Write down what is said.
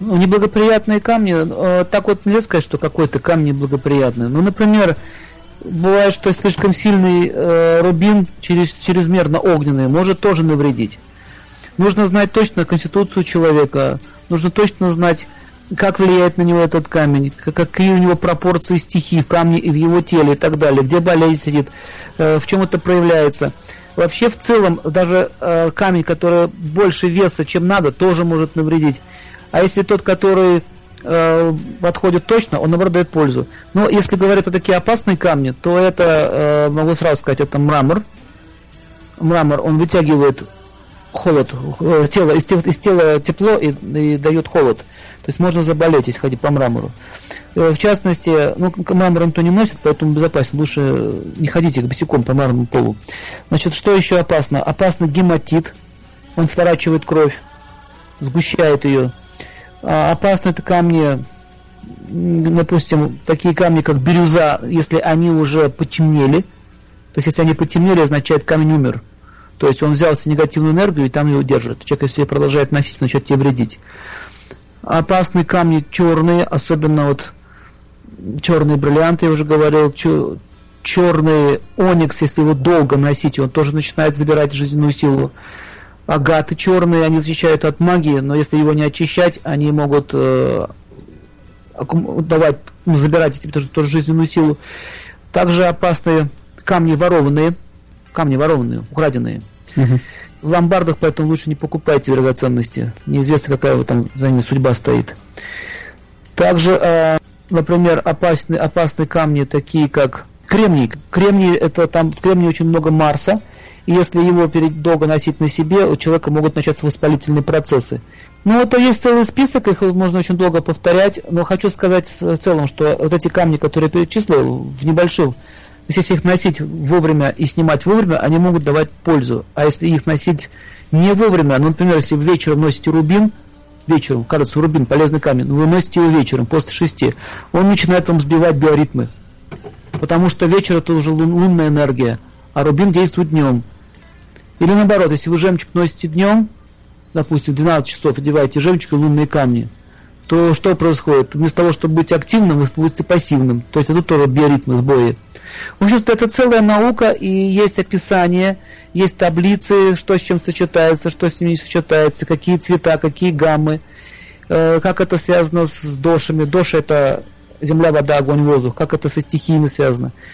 Ну, неблагоприятные камни, э, так вот нельзя сказать, что какой-то камень неблагоприятный. Ну, например, бывает, что слишком сильный э, рубин, через, чрезмерно огненный, может тоже навредить. Нужно знать точно конституцию человека, нужно точно знать, как влияет на него этот камень, какие у него пропорции стихий в камне и в его теле и так далее, где болезнь сидит, э, в чем это проявляется. Вообще, в целом, даже э, камень, который больше веса, чем надо, тоже может навредить. А если тот, который э, подходит точно, он наоборот дает пользу. Но если говорить про такие опасные камни, то это, э, могу сразу сказать, это мрамор. Мрамор, он вытягивает холод, э, тело, из, тела, из тела тепло и, и дает холод. То есть можно заболеть, если ходить по мрамору. Э, в частности, ну, мрамор никто не носит, поэтому безопасно. Лучше не ходите босиком по мраморному полу. Значит, что еще опасно? Опасно гематит. Он сворачивает кровь, сгущает ее. А, опасно это камни, допустим, такие камни, как бирюза, если они уже потемнели. То есть, если они потемнели, означает камень умер. То есть он взялся негативную энергию и там ее держит. Человек, если продолжает носить, начнет тебе вредить. Опасные камни черные, особенно вот черные бриллианты, я уже говорил, черный оникс, если его долго носить, он тоже начинает забирать жизненную силу агаты черные, они защищают от магии, но если его не очищать, они могут э, давать, ну, забирать тебе тоже, тоже жизненную силу. Также опасные камни ворованные, камни ворованные, украденные. Угу. В ломбардах, поэтому лучше не покупайте драгоценности. Неизвестно, какая вот там за ними судьба стоит. Также, э, например, опасные, опасные камни, такие как кремний. Кремний, это там в кремнии очень много Марса, и если его перед долго носить на себе, у человека могут начаться воспалительные процессы. Ну, это есть целый список, их можно очень долго повторять, но хочу сказать в целом, что вот эти камни, которые я перечислил, в небольших, если их носить вовремя и снимать вовремя, они могут давать пользу. А если их носить не вовремя, ну, например, если вечером носите рубин, вечером, кажется, рубин полезный камень, но вы носите его вечером, после шести, он начинает вам сбивать биоритмы. Потому что вечер это уже лунная энергия, а рубин действует днем. Или наоборот, если вы жемчуг носите днем, допустим, в 12 часов одеваете жемчуг и лунные камни, то что происходит? Вместо того, чтобы быть активным, вы будете пассивным. То есть идут тоже биоритмы, сбои. В общем, это целая наука, и есть описание, есть таблицы, что с чем сочетается, что с ним не сочетается, какие цвета, какие гаммы, э, как это связано с дошами. Доша – это земля, вода, огонь, воздух, как это со стихиями связано.